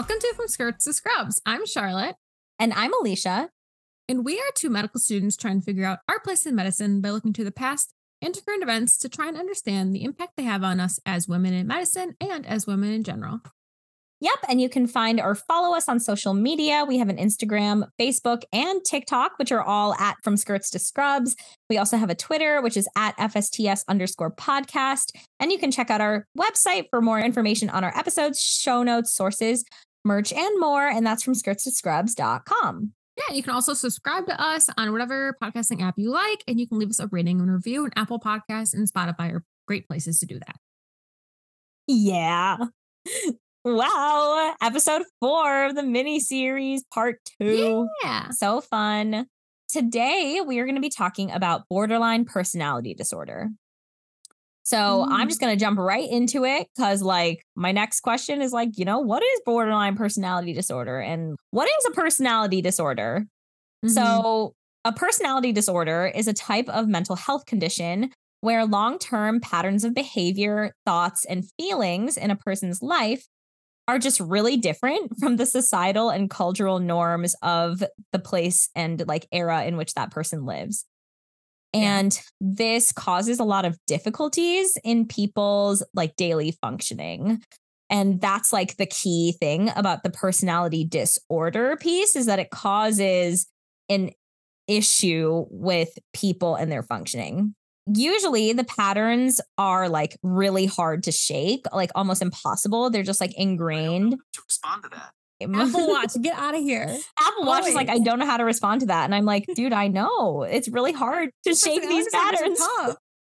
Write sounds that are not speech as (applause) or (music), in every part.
Welcome to From Skirts to Scrubs. I'm Charlotte. And I'm Alicia. And we are two medical students trying to figure out our place in medicine by looking to the past and to current events to try and understand the impact they have on us as women in medicine and as women in general. Yep. And you can find or follow us on social media. We have an Instagram, Facebook, and TikTok, which are all at From Skirts to Scrubs. We also have a Twitter, which is at FSTS underscore podcast. And you can check out our website for more information on our episodes, show notes, sources, merch, and more. And that's from skirts to scrubs.com. Yeah, you can also subscribe to us on whatever podcasting app you like, and you can leave us a rating and review. And Apple Podcasts and Spotify are great places to do that. Yeah. (laughs) Wow. Episode four of the mini series, part two. Yeah. So fun. Today, we are going to be talking about borderline personality disorder. So mm. I'm just going to jump right into it because, like, my next question is like, you know, what is borderline personality disorder and what is a personality disorder? Mm-hmm. So, a personality disorder is a type of mental health condition where long term patterns of behavior, thoughts, and feelings in a person's life are just really different (laughs) from the societal and cultural norms of the place and like era in which that person lives. And yeah. this causes a lot of difficulties in people's like daily functioning. And that's like the key thing about the personality disorder piece is that it causes an issue with people and their functioning usually the patterns are like really hard to shake, like almost impossible. They're just like ingrained. To respond to that. Apple (laughs) Watch, get out of here. Apple Watch is like, I don't know how to respond to that. And I'm like, dude, I know. It's really (laughs) hard to shake these patterns.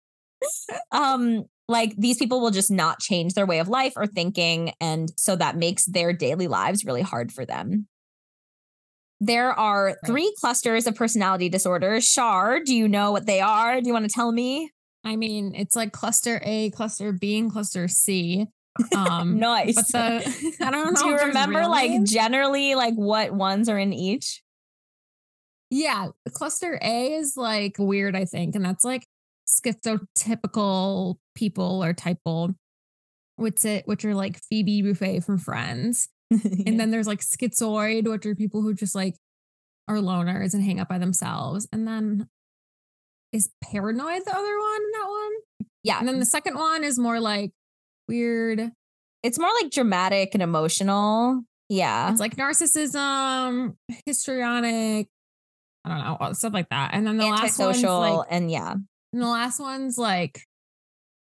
(laughs) um, like these people will just not change their way of life or thinking. And so that makes their daily lives really hard for them. There are three clusters of personality disorders. Char, do you know what they are? Do you want to tell me? I mean, it's like cluster A, cluster B, and cluster C. (laughs) Um, nice. But the (laughs) I don't know. Do you remember like names? generally like what ones are in each? Yeah, cluster A is like weird, I think, and that's like schizotypical people or typal, which it which are like Phoebe Buffay from Friends. (laughs) and then there's like schizoid, which are people who just like are loners and hang out by themselves. And then is paranoid the other one in that one? Yeah. And then the second one is more like weird. It's more like dramatic and emotional. Yeah. It's like narcissism, histrionic, I don't know, stuff like that. And then the last one's like, and yeah. And the last one's like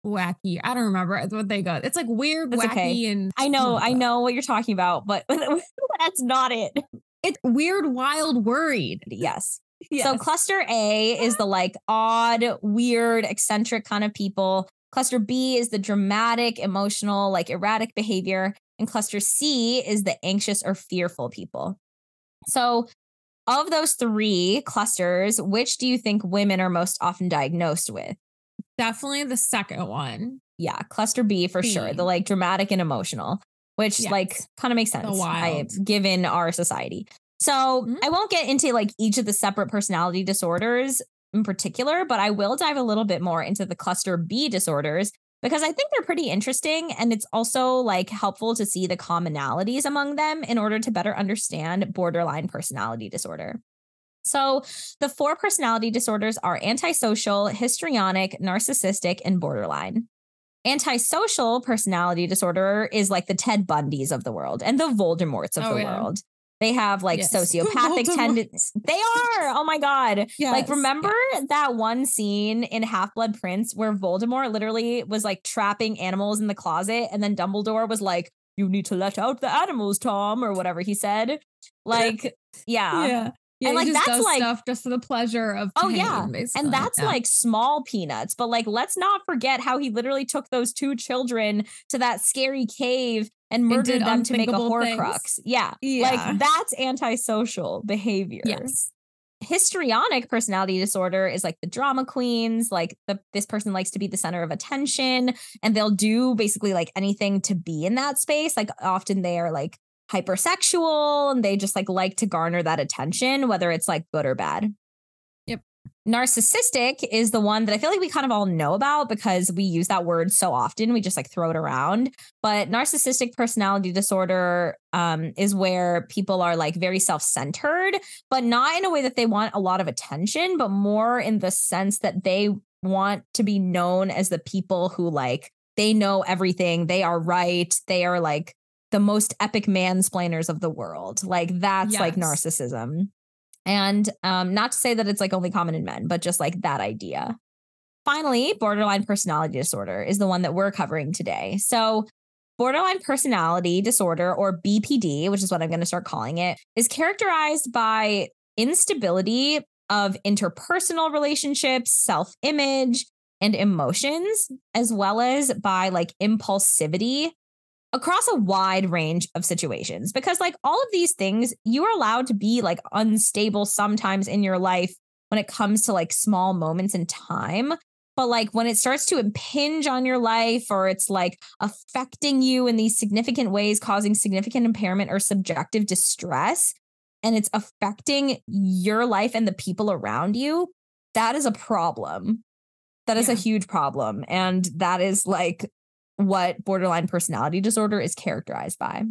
wacky. I don't remember what they got. It's like weird, That's wacky, okay. and I know, I (laughs) know what you're talking about, but (laughs) that's not it. It's weird, wild, worried. Yes. (laughs) yes. So cluster A is the like odd, weird, eccentric kind of people. Cluster B is the dramatic, emotional, like erratic behavior. And cluster C is the anxious or fearful people. So, of those three clusters, which do you think women are most often diagnosed with? Definitely the second one. Yeah, cluster B for B. sure. The like dramatic and emotional, which yes. like kind of makes sense I, given our society. So mm-hmm. I won't get into like each of the separate personality disorders in particular, but I will dive a little bit more into the cluster B disorders because I think they're pretty interesting. And it's also like helpful to see the commonalities among them in order to better understand borderline personality disorder. So, the four personality disorders are antisocial, histrionic, narcissistic, and borderline. Antisocial personality disorder is like the Ted Bundys of the world and the Voldemorts of oh, the yeah. world. They have like yes. sociopathic (laughs) tendencies. They are. Oh my God. Yes. Like, remember yes. that one scene in Half Blood Prince where Voldemort literally was like trapping animals in the closet and then Dumbledore was like, you need to let out the animals, Tom, or whatever he said. Like, (laughs) yeah. Yeah. Yeah, and like that's like stuff just for the pleasure of oh yeah, and that's yeah. like small peanuts. But like, let's not forget how he literally took those two children to that scary cave and murdered them to make a Horcrux. Yeah. yeah, like that's antisocial behavior. Yes. Histrionic personality disorder is like the drama queens, like the this person likes to be the center of attention and they'll do basically like anything to be in that space. Like often they are like hypersexual and they just like like to garner that attention, whether it's like good or bad. Narcissistic is the one that I feel like we kind of all know about because we use that word so often. We just like throw it around. But narcissistic personality disorder um, is where people are like very self centered, but not in a way that they want a lot of attention, but more in the sense that they want to be known as the people who like they know everything. They are right. They are like the most epic mansplainers of the world. Like that's yes. like narcissism. And um, not to say that it's like only common in men, but just like that idea. Finally, borderline personality disorder is the one that we're covering today. So, borderline personality disorder, or BPD, which is what I'm going to start calling it, is characterized by instability of interpersonal relationships, self image, and emotions, as well as by like impulsivity across a wide range of situations because like all of these things you are allowed to be like unstable sometimes in your life when it comes to like small moments in time. But like when it starts to impinge on your life or it's like affecting you in these significant ways causing significant impairment or subjective distress and it's affecting your life and the people around you that is a problem. That is yeah. a huge problem. And that is like what borderline personality disorder is characterized by.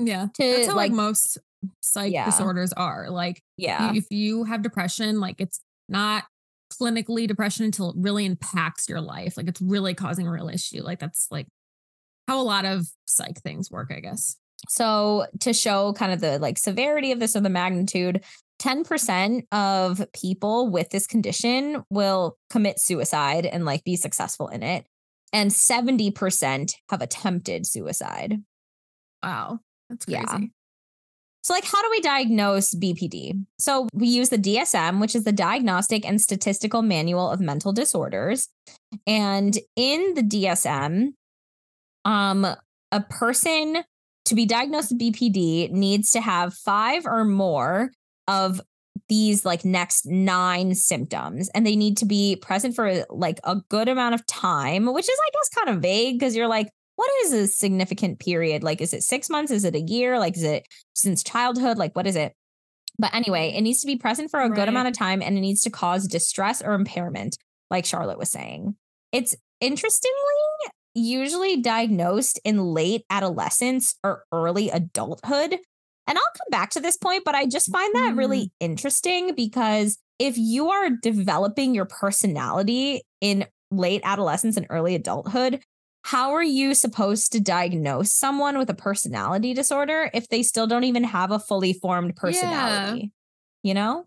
Yeah. To, That's how like, like most psych yeah. disorders are. Like, yeah. if you have depression, like it's not clinically depression until it really impacts your life. Like it's really causing a real issue. Like that's like how a lot of psych things work, I guess. So to show kind of the like severity of this or the magnitude, 10% of people with this condition will commit suicide and like be successful in it and 70% have attempted suicide. Wow. That's crazy. Yeah. So, like, how do we diagnose BPD? So, we use the DSM, which is the Diagnostic and Statistical Manual of Mental Disorders. And in the DSM, um, a person to be diagnosed with BPD needs to have five or more of these like next nine symptoms and they need to be present for like a good amount of time, which is, I guess, kind of vague because you're like, what is a significant period? Like, is it six months? Is it a year? Like, is it since childhood? Like, what is it? But anyway, it needs to be present for a right. good amount of time and it needs to cause distress or impairment, like Charlotte was saying. It's interestingly usually diagnosed in late adolescence or early adulthood. And I'll come back to this point, but I just find that mm. really interesting because if you are developing your personality in late adolescence and early adulthood, how are you supposed to diagnose someone with a personality disorder if they still don't even have a fully formed personality? Yeah. You know?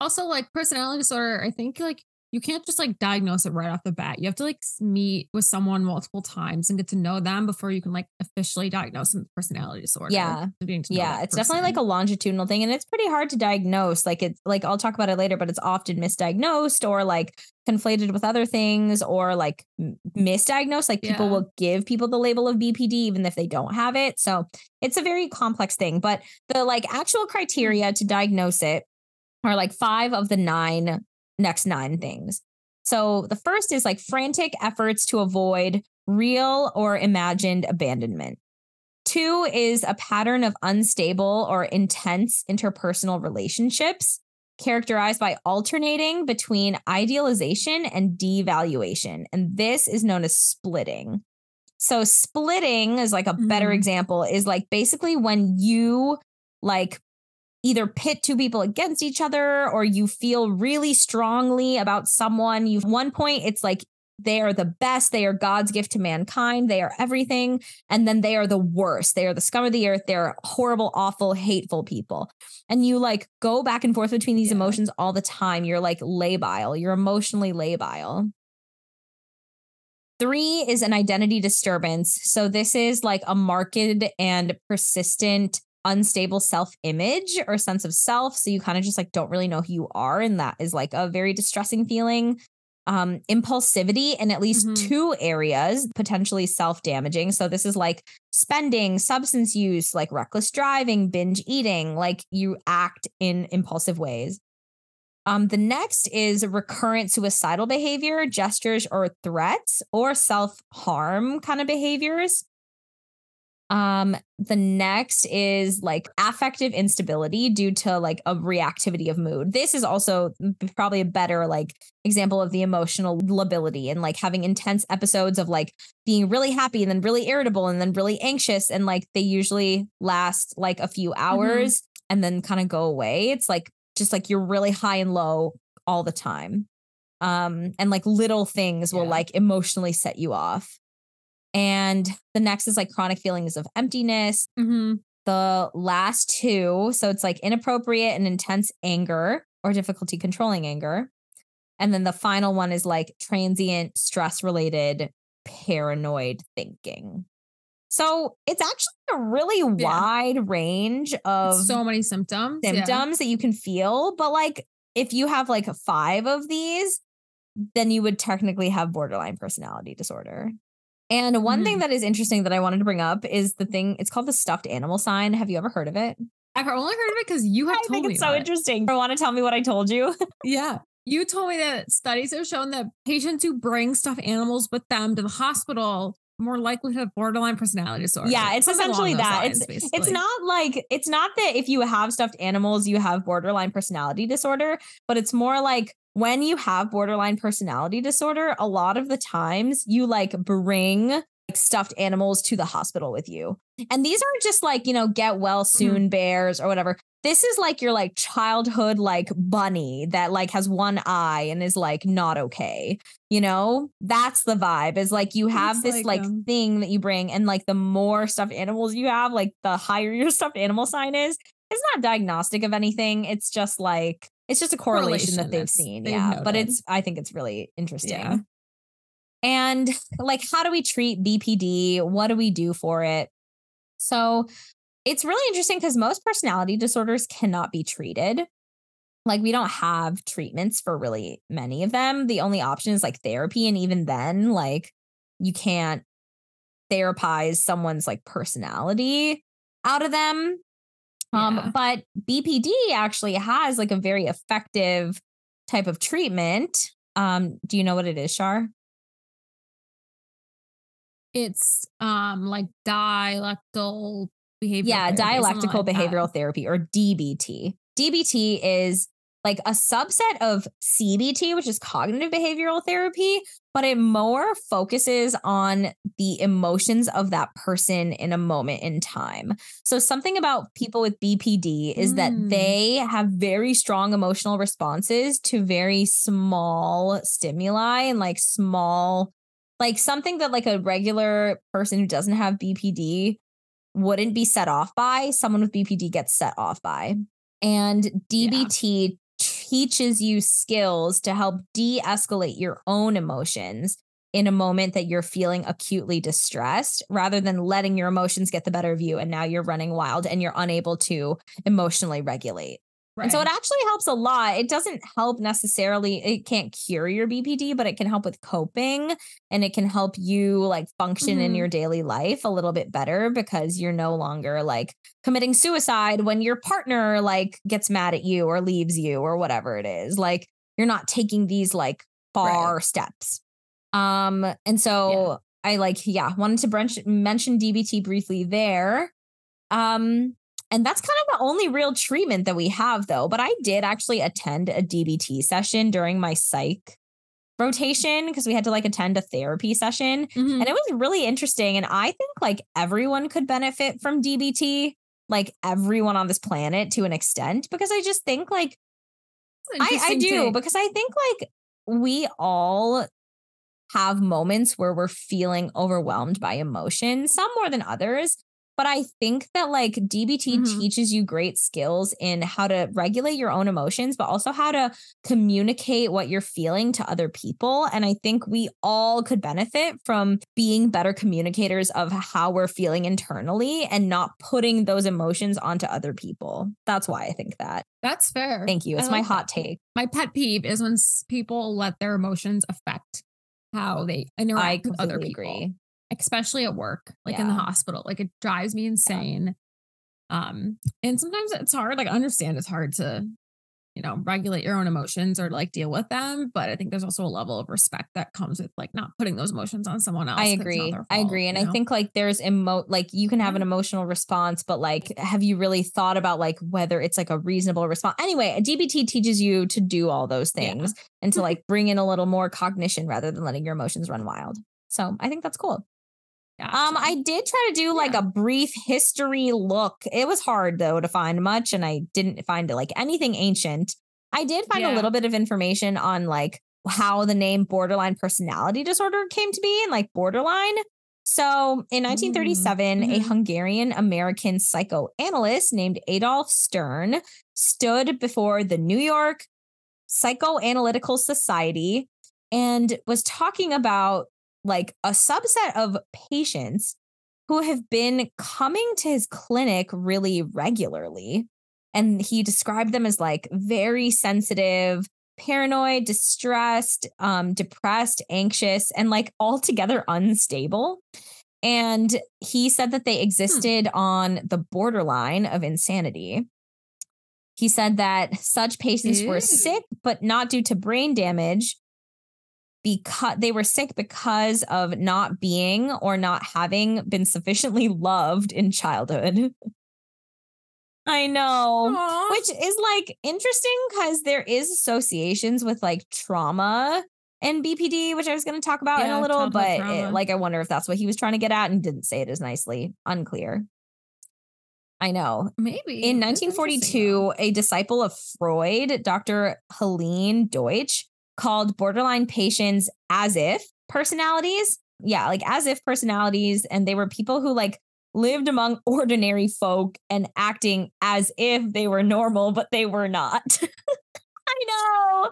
Also, like personality disorder, I think like you can't just like diagnose it right off the bat. You have to like meet with someone multiple times and get to know them before you can like officially diagnose them personality disorder. Yeah. Yeah. It's person. definitely like a longitudinal thing. And it's pretty hard to diagnose. Like it's like I'll talk about it later, but it's often misdiagnosed or like conflated with other things or like misdiagnosed. Like people yeah. will give people the label of BPD even if they don't have it. So it's a very complex thing. But the like actual hmm. criteria to diagnose it are like five of the nine next nine things. So the first is like frantic efforts to avoid real or imagined abandonment. Two is a pattern of unstable or intense interpersonal relationships characterized by alternating between idealization and devaluation. And this is known as splitting. So, splitting is like a better mm. example, is like basically when you like either pit two people against each other or you feel really strongly about someone. You one point it's like they are the best, they are God's gift to mankind, they are everything, and then they are the worst. They are the scum of the earth, they're horrible, awful, hateful people. And you like go back and forth between these yeah. emotions all the time. You're like labile, you're emotionally labile. Three is an identity disturbance. So, this is like a marked and persistent unstable self image or sense of self. So you kind of just like don't really know who you are. And that is like a very distressing feeling. Um, impulsivity in at least mm-hmm. two areas, potentially self damaging. So this is like spending, substance use, like reckless driving, binge eating, like you act in impulsive ways. Um, the next is recurrent suicidal behavior, gestures or threats, or self harm kind of behaviors. Um, the next is like affective instability due to like a reactivity of mood. This is also probably a better like example of the emotional lability and like having intense episodes of like being really happy and then really irritable and then really anxious. And like they usually last like a few Mm-hmm. hours and then kind of go away. It's like just like you're really high and low all the time. Um, and like little things will like emotionally set you off. And the next is like chronic feelings of emptiness. Mm-hmm. The last two, so it's like inappropriate and intense anger or difficulty controlling anger. And then the final one is like transient stress related paranoid thinking. So it's actually a really wide range of So many symptoms. yeah. symptoms that you can feel. But like if you have like five of these, then you would technically have borderline personality disorder. And one thing mm-hmm. that is interesting that I wanted to bring up is the thing, it's called the stuffed animal sign. Have you ever heard of it? I've only heard of it because you have I told think me it's so it. interesting. You want to tell me what I told you? (laughs) Yeah. You told me that studies have shown that patients who bring stuffed animals with them to the hospital more likely to have borderline personality disorder. Yeah, it's Something essentially that. lines, It's it's not like it's not that if you have stuffed animals, you have borderline personality disorder, but it's more like when you have borderline personality disorder, a lot of the times you like bring like stuffed animals to the hospital with you. And these aren't just like, you know, get well soon bears or whatever. This is like your like childhood like bunny that like has one eye and is like not okay. You know, that's the vibe. Is like you have Looks this like, like um, thing that you bring, and like the more stuffed animals you have, like the higher (laughs) your stuffed animal sign is. It's not diagnostic of anything. It's just like it's just a correlation, Correlation that they've seen. they've yeah. But it's I think it's really interesting. Yeah. And like, how do we treat BPD? What do we do for it? So it's really interesting because most personality disorders cannot be treated. Like, we don't have treatments for really many of them. The only option is like therapy. And even then, like, you can't therapize someone's like personality out of them. Um, Yeah. but BPD actually has like a very effective type of treatment. Um, do you know what it is, Shar? It's um like dialectal behavioral. yeah, dialectical like that. behavioral therapy or DBT. DBT is like a subset of CBT, which is cognitive behavioral therapy, but it more focuses on the emotions of that person in a moment in time. So, something about people with BPD is that Mm. they have very strong emotional responses to very small stimuli and like small, like something that like a regular person who doesn't have BPD wouldn't be set off by, someone with BPD gets set off by. And DBT teaches you skills to help de escalate your own emotions in a moment that you're feeling acutely distressed rather than letting your emotions get the better of you. And now you're running wild and you're unable to emotionally regulate. And so it actually helps a lot. It doesn't help necessarily, it can't cure your BPD, but it can help with coping and it can help you like function in Mhm. your daily life a little bit better because you're no longer like committing suicide when your partner like gets mad at you or leaves you or whatever it is. Like you're not taking these like far steps. Um and so I like yeah, wanted to brunch, mention DBT briefly there. Um and that's kind of the only real treatment that we have, though. But I did actually attend a DBT session during my psych rotation because we had to like attend a therapy session. Mhm. And it was really interesting. And I think like everyone could benefit from DBT, like everyone on this planet to an extent, because I just think like I, I do take. because I think like we all have moments where we're feeling overwhelmed by emotion, some more than others. But I think that like DBT Mhm. teaches you great skills in how to regulate your own emotions, but also how to communicate what you're feeling to other people. And I think we all could benefit from being better communicators of how we're feeling internally and not putting those emotions onto other people. That's why I think that. That's fair. Thank you. It's my hot that. take. My pet peeve is when people let their emotions affect how they interact I with other people, agree. Especially at work, like in the hospital. Like it drives me insane. Um, and sometimes it's hard. Like I understand it's hard to you know, regulate your own emotions or like deal with them. But I think there's also a level of respect that comes with like not putting those emotions on someone else. I agree. their I agree. And you I think like there's emo like you can have an emotional response, but like have you really thought about like whether it's like a reasonable response? Anyway, DBT teaches you to do all those Yeah. things and to like bring in a little more cognition rather than letting your emotions run wild. So I think that's cool. Um, I did try to do like Yeah. a brief history look. It was hard though to find much, and I didn't find like anything ancient. I did find a little bit of information on like how the name borderline personality disorder came to be and like borderline. So in 1937, a mhm. Hungarian American psychoanalyst named Adolf Stern stood before the New York Psychoanalytical Society and was talking about like a subset of patients who have been coming to his clinic really regularly. And he described them as like very sensitive, paranoid, distressed, um, depressed, anxious, and like altogether unstable. And he said that they existed on the borderline of insanity. He said that such patients were sick, but not due to brain damage, because they were sick because of not being or not having been sufficiently loved in childhood. I know. Aw. Which is like interesting because there is associations with like trauma and BPD, which I was going to talk about in a little, but it- like I wonder if that's what he was trying to get at and didn't say it as nicely. Unclear. I know. maybe In That's interesting, though. 1942, a disciple of Freud, Dr. Helene Deutsch, called borderline patients as if personalities. Yeah, like as if personalities. And they were people who like lived among (laughs) ordinary folk and acting as if they were normal, but they were not. (laughs) I know.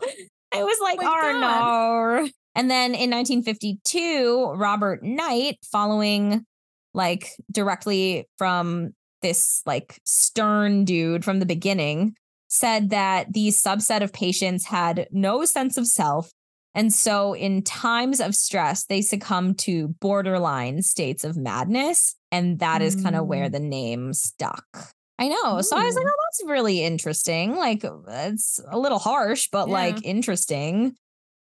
I was like, oh no. And then in 1952, Robert Knight, following like directly from this like stern dude from the beginning, said that these subset of patients had no sense of self. And so, in times of stress, they succumb to borderline states of madness. And that is kind of where Mm. the name stuck. I know. So I was like, oh, that's really interesting. Like, it's a little harsh, but Yeah. like interesting.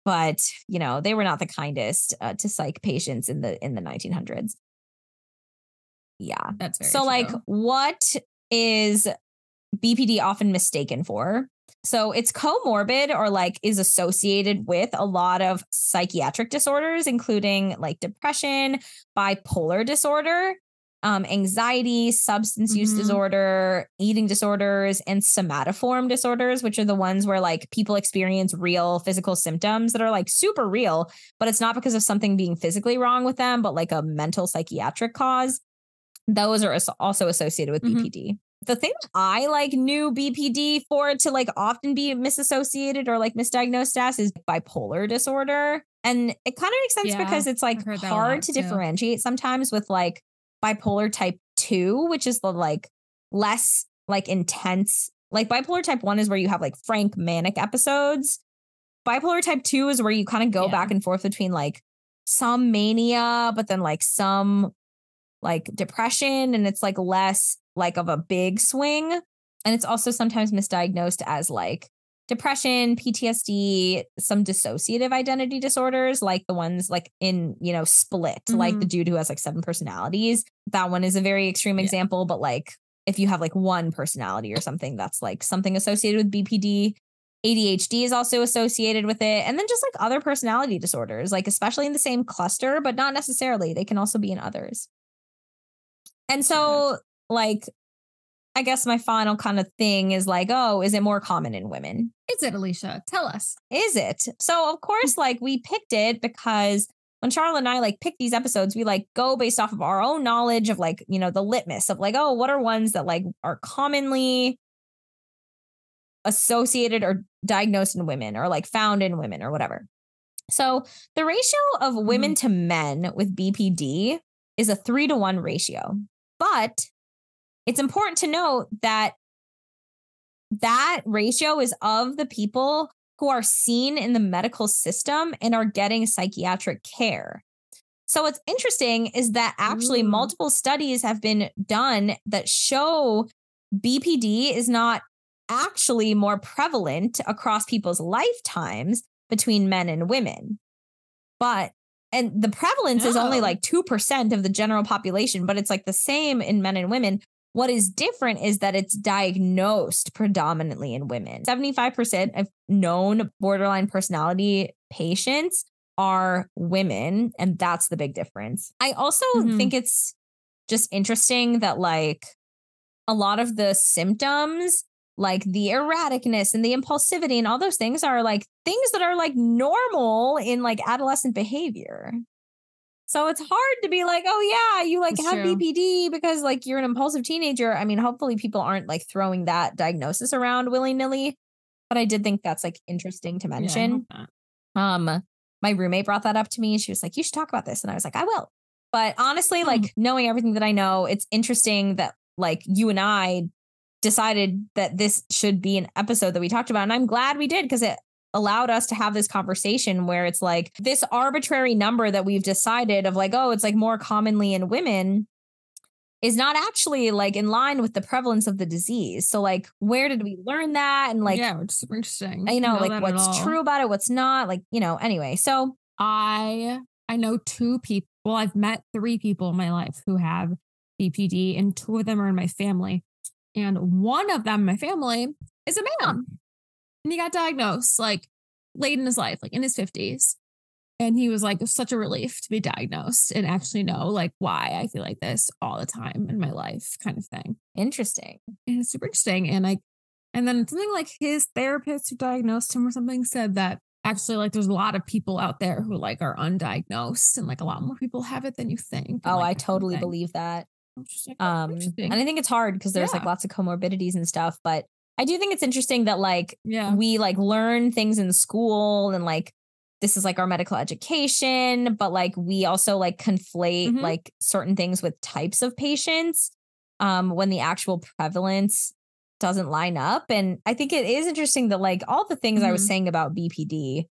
But, you know, they were not the kindest uh, to psych patients in the in the 1900s. Yeah. That's very So, like, what is BPD often mistaken for? So, it's comorbid or like is associated with a lot of psychiatric disorders, including like depression, bipolar disorder, um, anxiety, substance use Mhm. disorder, eating disorders, and somatoform disorders, which are the ones where like people experience real physical symptoms that are like super real, but it's not because of something being physically wrong with them, but like a mental psychiatric cause those are also associated with Mhm. BPD. The thing that I like knew BPD for to like often be misassociated or like misdiagnosed as is bipolar disorder. And it kind of makes sense Yeah, because it's like I've heard that a hard to too. differentiate sometimes with like bipolar type 2, which is the like less like intense. Like bipolar type 1 is where you have like frank manic episodes. Bipolar type 2 is where you kind of go Yeah. back and forth between like some mania, but then like some like depression and it's like less like of a big swing and it's also sometimes misdiagnosed as like depression ptsd some dissociative identity disorders like the ones like in you know split like the mm-hmm. dude who has like seven personalities that one is a very extreme Yeah. example but like if you have like one personality or something that's like something associated with bpd ADHD is also associated with it. And then just like other personality disorders, like especially in the same cluster, but not necessarily. They can also be in others. And so, like, I guess my final kind of thing is like, oh, is it more common in women? Is it, Alicia? Tell us. Is it? So, of course, like, we picked it because when Charlotte and I like pick these episodes, we like go based off of our own knowledge of like, you know, the litmus of like, oh, what are ones that like are commonly associated or diagnosed in women or like found in women or whatever. So the ratio of women mm-hmm. to men with BPD is a three to one ratio. But it's important to note that that ratio is of the people who are seen in the medical system and are getting psychiatric care. So what's interesting is that actually Ooh. multiple studies have been done that show BPD is not actually more prevalent across people's lifetimes between men and women. But and the prevalence is only Oh. like 2% of the general population, but it's like the same in men and women. What is different is that it's diagnosed predominantly in women. 75% of known borderline personality patients are women, and that's the big difference. I also Mhm. think it's just interesting that, like, a lot of the symptoms, like the erraticness and the impulsivity and all those things, are like things that are like normal in like adolescent behavior. So it's hard to be like, oh yeah, you like That's have true. BPD because like you're an impulsive teenager. I mean, hopefully people aren't like throwing that diagnosis around willy nilly. But I did think that's like interesting to mention. not. Um, my roommate brought that up to me. She was like, "You should talk about this," and I was like, "I will." But honestly, Hmm. like knowing everything that I know, it's interesting that like you and I decided that this should be an episode that we talked about, and I'm glad we did because it allowed us to have this conversation where it's like this arbitrary number that we've decided of like, oh, it's like more commonly in women is not actually like in line with the prevalence of the disease. So like where did we learn that and like yeah, is super interesting. you know, that like what's true about it, what's not, like, you know, anyway. So I I know two people. Well, I've met three people in my life who have BPD, and two of them are in my family. And one of them in my family is a man. And he got diagnosed like late in his life, like in his 50s. And he was like, it was such a relief to be diagnosed and actually know like why I feel like this all the time in my life, kind of thing. interesting. And it's super interesting. And like, and then something like his therapist who diagnosed him or something said that actually like there's a lot of people out there who like are undiagnosed and like a lot more people have it than you think. and, Oh, like, I that kind of totally believe that. Like, oh, Um, interesting. and I think it's hard because there's like lots of comorbidities and stuff, but I do think it's interesting that like yeah. we like learn things in school and like this is like our medical education, but like we also like conflate Mhm. like certain things with types of patients um when the actual prevalence doesn't line up. And I think it is interesting that like all the things I was Mhm. saying about BPD,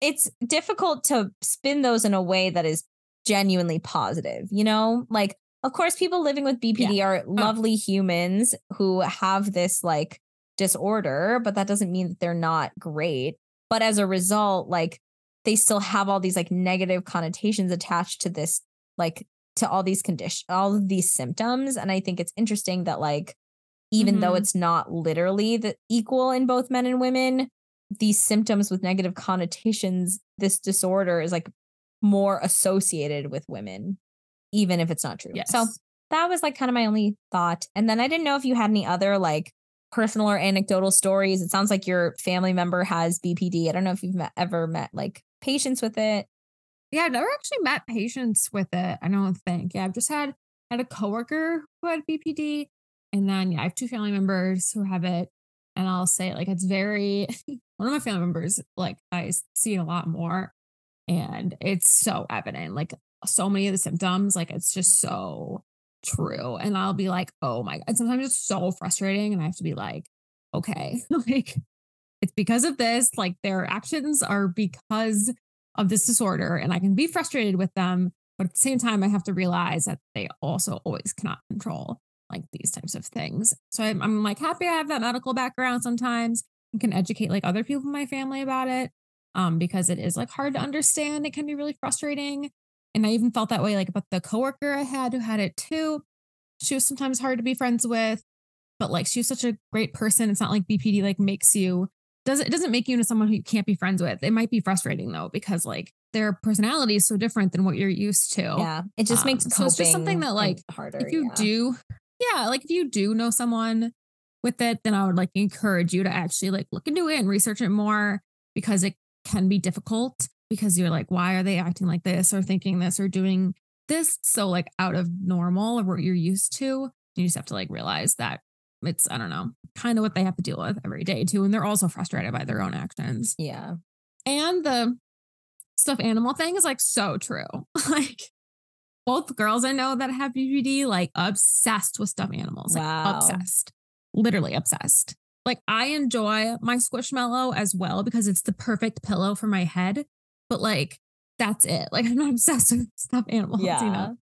it's difficult to spin those in a way that is genuinely positive, you know? Like, of course, people living with BPD are lovely humans who have this like disorder, but that doesn't mean that they're not great. But as a result, like they still have all these like negative connotations attached to this, like to all these conditions, all of these symptoms. And I think it's interesting that like even though Mhm. it's not literally the equal in both men and women, these symptoms with negative connotations, this disorder is like more associated with women, even if it's not true. Yes. So that was like kind of my only thought. And then I didn't know if you had any other like personal or anecdotal stories. It sounds like your family member has BPD. I don't know if you've met, ever met like patients with it. Yeah, I've never actually met patients with it. I don't think. Yeah, I've just had had a coworker who had BPD, and then yeah, I have two family members who have it. And I'll say like it's very (laughs) one of my family members like I see it a lot more, and it's so evident. Like so many of the symptoms, like it's just so true. And I'll be like, oh my god. Sometimes it's so frustrating, and I have to be like, okay, (laughs) like it's because of this. Like their actions are because of this disorder and I can be frustrated with them. But at the same time, I have to realize that they also always cannot control like these types of things. So I'm, I'm like happy I have that medical background sometimes and can educate like other people in my family about it um, because it is like hard to understand. It can be really frustrating. And I even felt that way like about the coworker I had who had it too. She was sometimes hard to be friends with, but like she was such a great person. It's not like BPD like makes you doesn't it doesn't make you into someone who you can't be friends with. It might be frustrating though because like their personality is so different than what you're used to. Yeah. It just makes Um, coping so it's just something that, like, harder. If you yeah. do, yeah, like if you do know someone with it, then I would like encourage you to actually like look into it and research it more because it can be difficult because you're like, why are they acting like this or thinking this or doing this so like out of normal or what you're used to? You just have to like realize that it's, I don't know, kind of what they have to deal with every day too. And they're also frustrated by their own actions. Yeah. And the stuffed animal thing is like so true. (laughs) like both girls I know that have BPD, like obsessed with stuffed animals. Like Wow. obsessed. Literally obsessed. Like I enjoy my squishmallow as well because it's the perfect pillow for my head. But like that's it. Like I'm not obsessed with stuffed animals, you Yeah. know.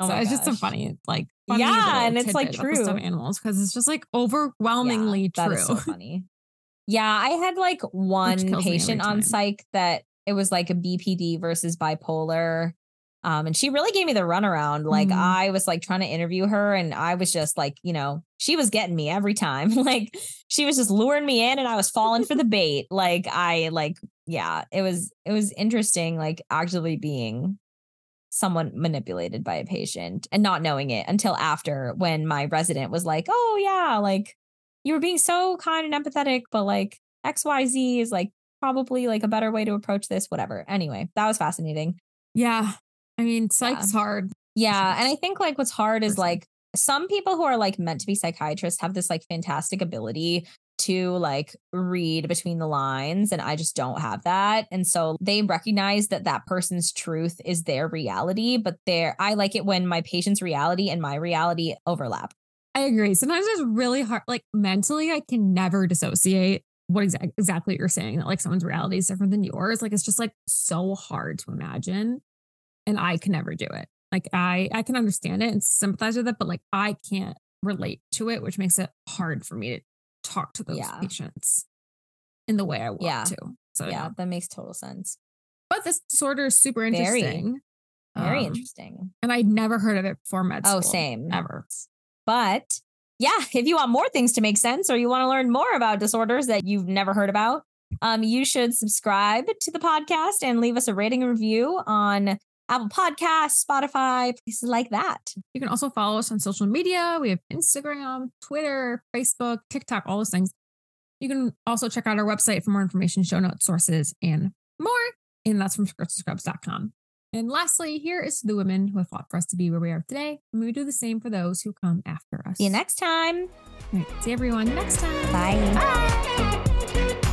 Oh so it's just so funny, like funny Yeah, and it's, like, about stuffed animals because it's just like overwhelmingly Yeah, true. So (laughs) funny. Yeah, I had like one kills me every patient on psych that it was like a BPD versus bipolar. Um, and she really gave me the runaround. Like Mhm. I was like trying to interview her, and I was just like, you know, she was getting me every time. (laughs) like she was just luring me in, and I was falling for the bait. Like I like, yeah, it was it was interesting. Like actually being someone manipulated by a patient and not knowing it until after when my resident was like, oh yeah, like you were being so kind and empathetic, but like XYZ is like probably like a better way to approach this, whatever. Anyway, that was fascinating. yeah, I mean, psych's hard. Yeah. And I think like what's hard is like some people who are like meant to be psychiatrists have this like fantastic ability to like read between the lines and I just don't have that. And so they recognize that that person's truth is their reality, but their I like it when my patient's reality and my reality overlap. I agree. Sometimes it's really hard. Like mentally, I can never dissociate what exact, exactly you're saying that like someone's reality is different than yours. Like it's just like so hard to imagine, and I can never do it. Like I I can understand it and sympathize with it, but like I can't relate to it, which makes it hard for me to talk to those Yeah. patients in the way I want Yeah. to. So yeah, yeah. that makes total sense. But this disorder is super interesting. Very Um, interesting. And I'd never heard of it before med school. Oh, same. Ever. But yeah, if you want more things to make sense or you want to learn more about disorders that you've never heard about, um, you should subscribe to the podcast and leave us a rating and review on Apple Podcasts, Spotify, places like that. You can also follow us on social media. We have Instagram, Twitter, Facebook, TikTok, all those things. You can also check out our website for more information, show notes, sources, and more. And that's from scrubs.com. And lastly, here is to the women who have fought for us to be where we are today. And we do the same for those who come after us. See you next time. All right, see everyone next time. Bye. Bye.